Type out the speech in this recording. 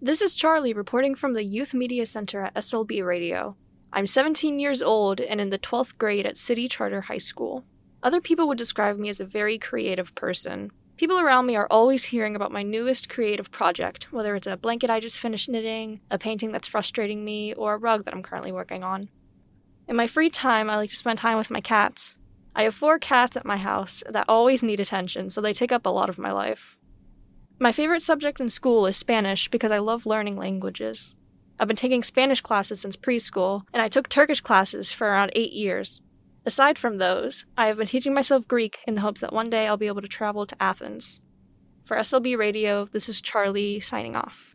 This is Charlie reporting from the Youth Media Center at SLB Radio. I'm 17 years old and in the 12th grade at City Charter High School. Other people would describe me as a very creative person. People around me are always hearing about my newest creative project, whether it's a blanket I just finished knitting, a painting that's frustrating me, or a rug that I'm currently working on. In my free time, I like to spend time with my cats. I have four cats at my house that always need attention, so they take up a lot of my life. My favorite subject in school is Spanish because I love learning languages. I've been taking Spanish classes since preschool, and I took Turkish classes for around eight years. Aside from those, I have been teaching myself Greek in the hopes that one day I'll be able to travel to Athens. For SLB Radio, this is Charlie signing off.